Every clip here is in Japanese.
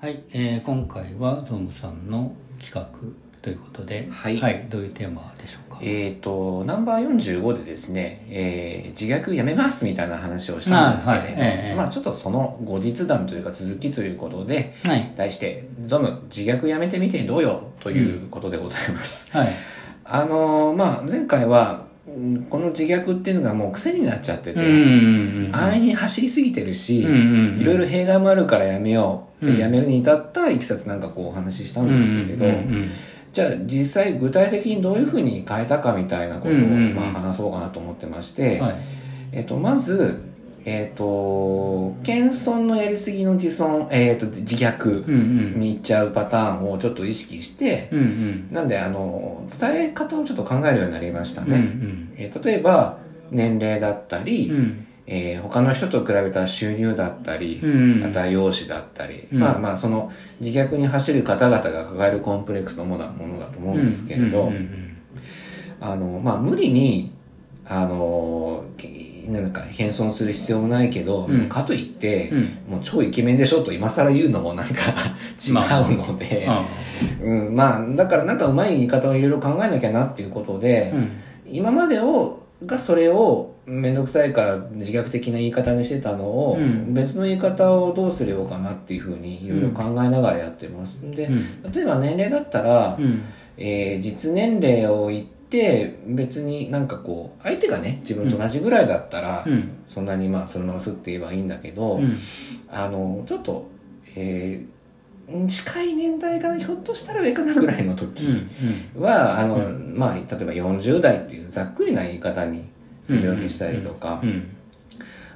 はい、えー今回はゾムさんの企画ということで、はいどういうテーマでしょうか？えっ、と、ナンバー45でですね、えー自虐やめますみたいな話をしたんですけれど、あはいええまあちょっとその後日談というか続きということで、はい、題して、ゾム自虐やめてみてどうよということでございます。はい、あのーまあ前回は、うんこの自虐っていうのがもう癖になっちゃってて、うん安易に走りすぎてるし、いろいろ弊害もあるからやめよう。でうん。やめるに至ったいきさつなんかこうお話ししたんですけれど、じゃあ実際具体的にどういうふうに変えたかみたいなことを、まあ、話そうかなと思ってまして、はい、えっと、まず、えっと、謙遜のやりすぎの自尊、えっと、自虐うんうん。に行っちゃうパターンをちょっと意識して、うんうん。なんで、あの、伝え方をちょっと考えるようになりましたうんね。えー例えば、年齢だったり、うん。えー他の人と比べた収入だったり、うんまた容姿だったり、うん。まあまあその自虐に走る方々が抱えるコンプレックスのものものだと思うんですけれど、うんうんあのまあ無理にあのけなんか謙遜する必要もないけど、うん。かといって、うん。もう超イケメンでしょと今更言うのもなんか 違うので、あうん、まあだからなんかうまい言い方をいろいろ考えなきゃなっていうことで、うん。今までをがそれを面倒くさいから自虐的な言い方にしてたのを、うん。別の言い方をどうすればかなっていうふうにいろいろ考えながらやってます。で、うん。例えば年齢だったら、うん。えー実年齢を言って別になんかこう相手がね自分と同じぐらいだったら、うん。そんなにまあそのまますって言えばいいんだけど、うん。あのちょっと、えー近い年代からひょっとしたら上かなぐらいの時、うん。はあの、まあ例えば40代っていうざっくりな言い方にするようにしたりとか、うん。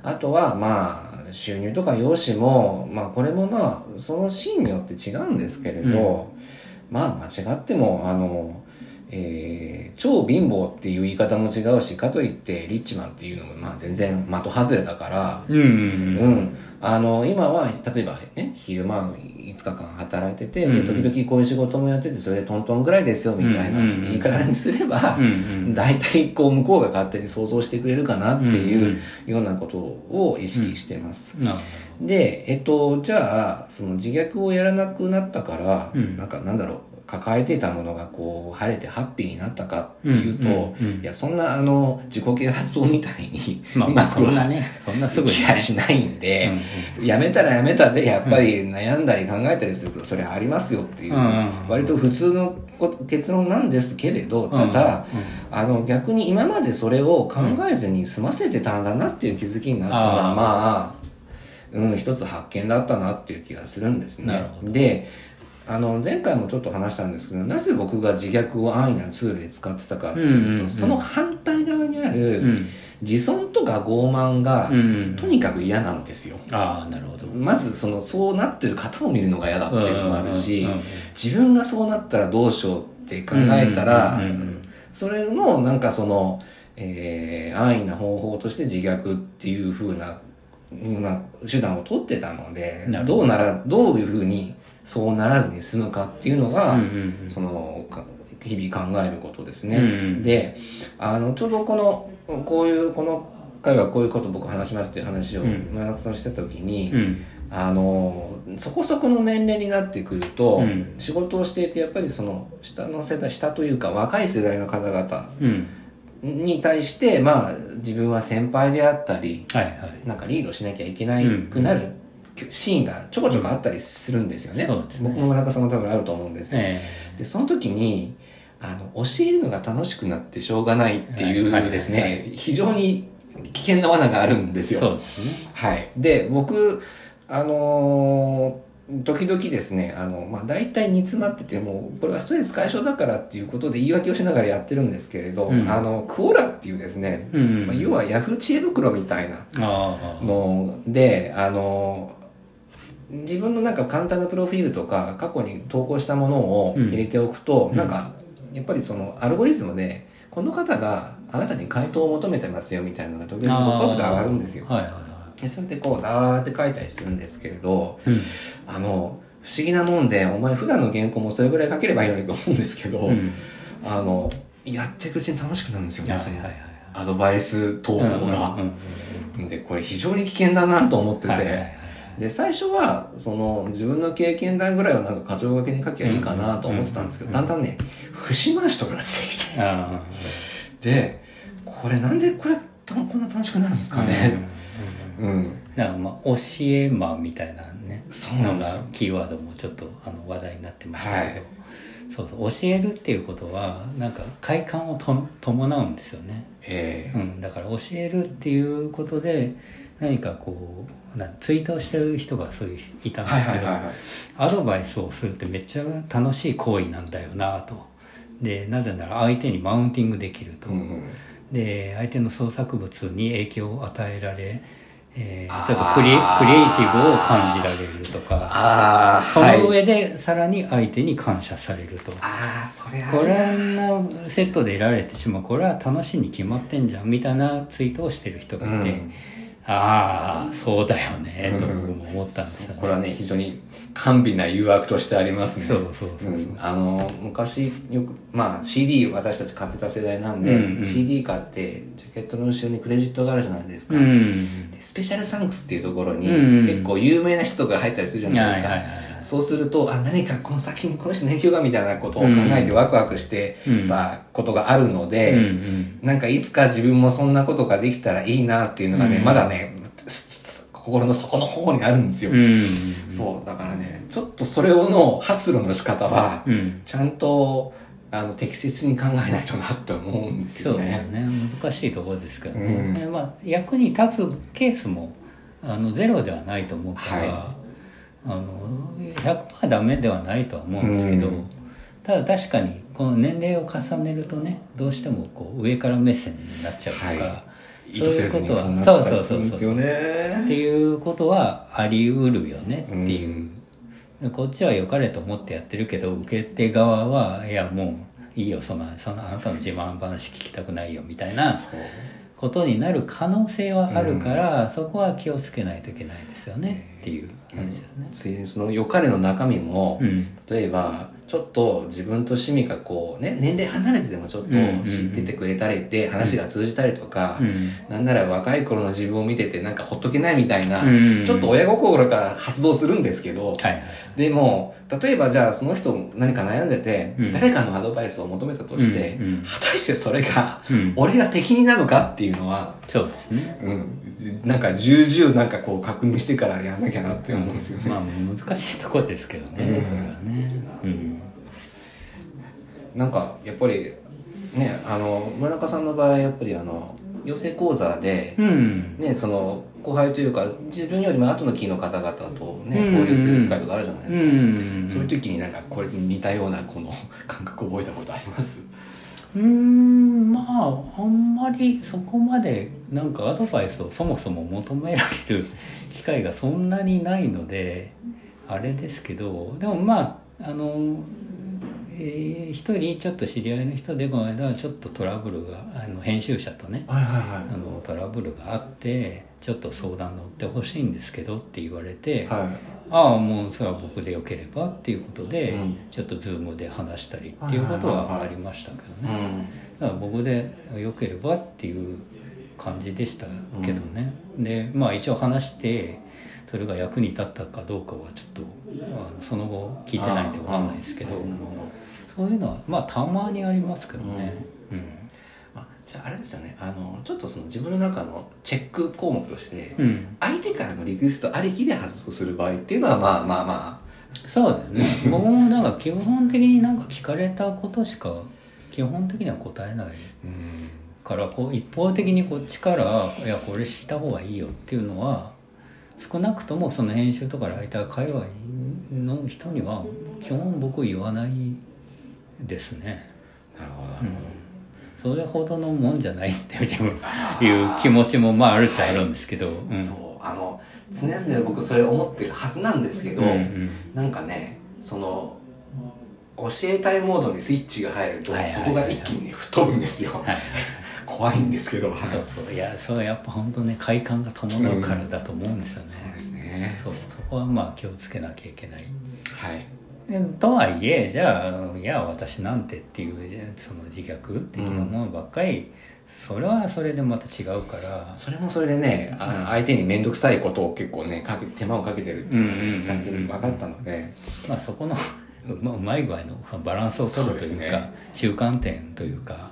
あとはまあ収入とか容姿もまあこれもまあそのシーンによって違うんですけれど、まあ間違ってもあのえー超貧乏っていう言い方も違うしかといってリッチマンっていうのもまあ全然的外れだから、うんうんうん。あの、今は、例えばね、昼間5日間働いてて、でうん時々こういう仕事もやってて、それでトントンぐらいですよ、みたいなうんうんうん。言い方にすればうんう、ん大体こう向こうが勝手に想像してくれるかなってうんいうようなことを意識してます。で、えっと、じゃあ、その自虐をやらなくなったから、うん。なんかなんだろう、抱えていたものがこう、晴れてハッピーになったかっていうと、うんうんうんいや、そんなあの、自己啓発本みたいに、ど まあうまくそんなねそんなすぐに気ねがしないんで、やめたらやめたで、やっぱり悩んだり考えたりすると、それはありますよっていう、うんうん割と普通の結論なんですけれど、ただ、あの、逆に今までそれを考えずに済ませてたんだなっていう気づきになったのは、あー。まあ、うん、一つ発見だったなっていう気がするんですね。で、あの、前回もちょっと話したんですけど、なぜ僕が自虐を安易なツールで使ってたかっていうと、その反対側にある、うん。自尊とか傲慢が、とにかく嫌なんですよ。ああなるほど。まずそのそうなってる方を見るのが嫌だっていうのもあるし自分がそうなったらどうしようって考えたらそれのなんかその、えー安易な方法として自虐っていう風な、まあ、手段を取ってたのでどうならどういう風にそうならずに済むかっていうのが、そのか日々考えることですね。うんうんであのちょうどこのこういうこの回はこういうこと僕話しますっていう話をうん。真夏としてた時に、うん。あのそこそこの年齢になってくると、うん。仕事をしていてやっぱりその下の世代下というか若い世代の方々うん。に対してまあ自分は先輩であったりはいはい。なんかリードしなきゃいけないくなるシーンがちょこちょこあったりするんですよね。そうですね。僕も村中さんも多分あると思うんですよ。えでその時にあの教えるのが楽しくなってしょうがないっていうですね、非常に危険な罠があるんですよ。えそうですね。はい。で、僕、あのー時々ですね、あの、まあ、大体煮詰まってて、もう、これはストレス解消だからっていうことで言い訳をしながらやってるんですけれど、うん。あの、クオラっていうですね、うんうんまあ、要はヤフー知恵袋みたいなので、あの自分のなんか簡単なプロフィールとか過去に投稿したものを入れておくと、うん。なんかやっぱりそのアルゴリズムでこの方があなたに回答を求めてますよみたいなのが時々ポップアップで上がるんですよ。はいはいはでそれでこうダーって書いたりするんですけれどいうん。あの不思議なもんでお前普段の原稿もそれぐらい書ければいいのにと思うんですけど、うん。あのやっていくうちに楽しくなるんですよね、はいはいはい。アドバイス投稿が。でこれ非常に危険だなと思ってて、はいはいはいで、最初は、その、自分の経験談ぐらいはなんか箇条書きに書きゃいいかなと思ってたんですけど、だんだんね、節回しとかなってきて。あで、これなんでこれ、たこんな楽しくなるんですかね。うん。あだからまあ教え魔みたいなねそうなんですよ。キーワードもちょっとあの話題になってましたけど、はいそうそう教えるっていうことはなんか快感をと伴うんですよね、えうん、だから教えるっていうことで何かこうなツイートをしてる人がそういういたんですけど。アドバイスをするってめっちゃ楽しい行為なんだよなとでなぜなら相手にマウンティングできると、うんうん。で相手の創作物に影響を与えられ、えーちょっとクリクリエイティブを感じられるとか。その上でさらに相手に感謝されると、ああ、それこれのセットで得られてしまう。これは楽しいに決まってんじゃんみたいなツイートをしてる人がいて、うんああそうだよねと僕も思ったんですよね、これはね、非常に甘美な誘惑としてありますね。そうそうそうそう。うん。あの、昔、よく、まあ CD 私たち買ってた世代なんで、うんうん。CD 買って、ジャケットの後ろにクレジットがあるじゃないですか。うん。でスペシャルサンクスっていうところに、うん。結構有名な人とか入ったりするじゃないですか。はいはいはいはいそうすると、あ、何かこの作品にこの人の影響がみたいなことを考えてワクワクしてたことがあるので、うんうん。なんかいつか自分もそんなことができたらいいなっていうのがね、うん。まだね、す心の底の方にあるんですよ。うんそう、だからね、ちょっとそれをの発露の仕方は、うん。ちゃんと、あの、適切に考えないとなって思うんですそうだよよね。ね難しいところですけどね、うん。でまあ、役に立つケースもあのゼロではないと思うから、はあの100%ダメではないとは思うんですけど、うん。ただ確かにこの年齢を重ねるとねどうしてもこう上から目線になっちゃうとか、は意そういうことはにそうなそうそうそう。っていうことはあり得るよねっていう、でこっちは良かれと思ってやってるけど受け手側はいやもういいよそのそのあなたの自慢話聞きたくないよみたいなことになる可能性はあるから、そこは気をつけないといけないですよねっていう話ですね。ついにその良かれの中身も、うん。例えばちょっと自分と趣味がこうね年齢離れててもちょっとうんうんうん知っててくれたりで話が通じたりとか、うん。なんなら若い頃の自分を見ててなんかほっとけないみたいな、うんうんうん。ちょっと親心が発動するんですけど、はいはい。でも例えばじゃあその人何か悩んでて、うん。誰かのアドバイスを求めたとして、うんうん果たしてそれが、うん。俺が敵になるかっていうのは、そうですね。うん、なんか重々なんかこう確認してからやんなきゃなって思うんですよね。まあ難しいところですけどね、うんそれはね。うん。なんかやっぱりねあの村中さんの場合やっぱりあの養成講座で、うん。ねその後輩というか自分よりも後の期の方々とねうん交流する機会とかあるじゃないでうすか、ん。そういう時になんかこれに似たようなこの感覚覚えたことあります？うーんまああんまりそこまでなんかアドバイスをそもそも求められる機会がそんなにないのであれですけどでもまああの、えー一人ちょっと知り合いの人でこの間ちょっとトラブルがあの編集者とねはいはいはあのトラブルがあってちょっと相談乗ってほしいんですけどって言われて、はああもうそれは僕でよければっていうことで、うん。ちょっとズームで話したりっていうことはありましたけどね、だから僕でよければっていう感じでしたけどね、でまあ一応話してそれが役に立ったかどうかはちょっとあのその後聞いてないんで分かんないですけど。そういうのはまあたまにありますけどね、うん。まあ、じゃああれですよね。あのちょっとその自分の中のチェック項目として、うん。相手からのリクエストありきで発動する場合っていうのはまあまあまそうですね。僕もなんか基本的になんか聞かれたことしか基本的には答えない。あうんからこう一方的にこっちから「いやこれした方がいいよ」っていうのは少なくともその編集とかライター界隈の人には基本僕言わないですね。なるほど、うん。それほどのもんじゃないっていう気持ちもまああるっちゃあるんですけど、うん。そうあの常々僕それ思ってるはずなんですけど、うんうん。なんかねその教えたいモードにスイッチが入ると、はいはいはいそこが一気にね吹っ飛ぶんですよ、はい怖いんですけど、はいそうそう。いやそれはやっぱ本当ね快感が伴うからだと思うんですよね、そうですね。そう。そこはまあ気をつけなきゃいけない。はい。えとはいえじゃあいや私なんてっていうその自虐的なものばっかり、それはそれでまた違うから。それもそれでね、あ相手に面倒くさいことを結構ねかけ手間をかけてるっていうのが最近分かったので、まあそこのうまうまい具合のバランスを取るというかね。中間点というか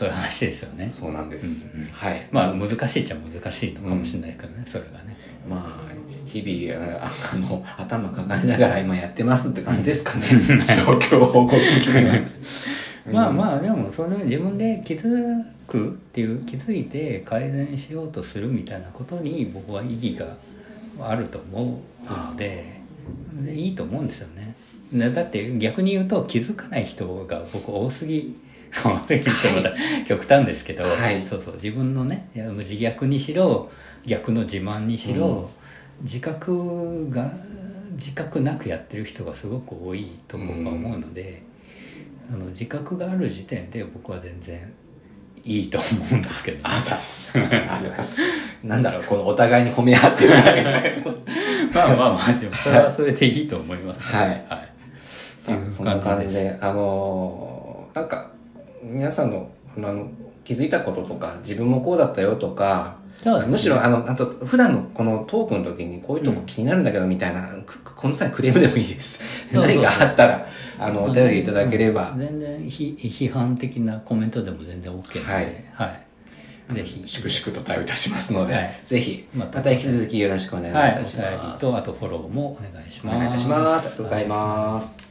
そういう話ですよね。そうなんです、うんうん。はい。まあ難しいっちゃ難しいのかもしれないですけどね、それがね。まあ日々ああの頭抱えながら今やってますって感じですかね。状況報告 まあまあでもそれを自分で気づくっていう気づいて改善しようとするみたいなことに僕は意義があると思うのででいいと思うんですよねね。だって逆に言うと気づかない人が僕多すぎ多すぎってまた極端ですけど、はいそうそう自分のね自虐にしろ逆の自慢にしろ、自覚が自覚なくやってる人がすごく多いと僕は思うので、あの自覚がある時点で僕は全然いいと思うんですけどね。あざっす。あざっす。なんだろう、このお互いに褒め合ってる まあまあまあでもそれはそれでいいと思います、はいはい。そんな感じで、あのーなんか、皆さんの、あの、気づいたこととか、自分もこうだったよとか、ねむしろ、あの、あと、普段のこのトークの時にこういうとこ気になるんだけど、みたいな、くこの際クレームでもいいです。何かあったら、あの、お便りいただければ、全然ひ批判的なコメントでも全然 OK なので、はいはい。ぜひ。粛々と対応いたしますので、はいぜひ、ままたた引き続きよろしくお願いいたします。と、あとフォローもお願いします。お願いいたします。ありがとうございます。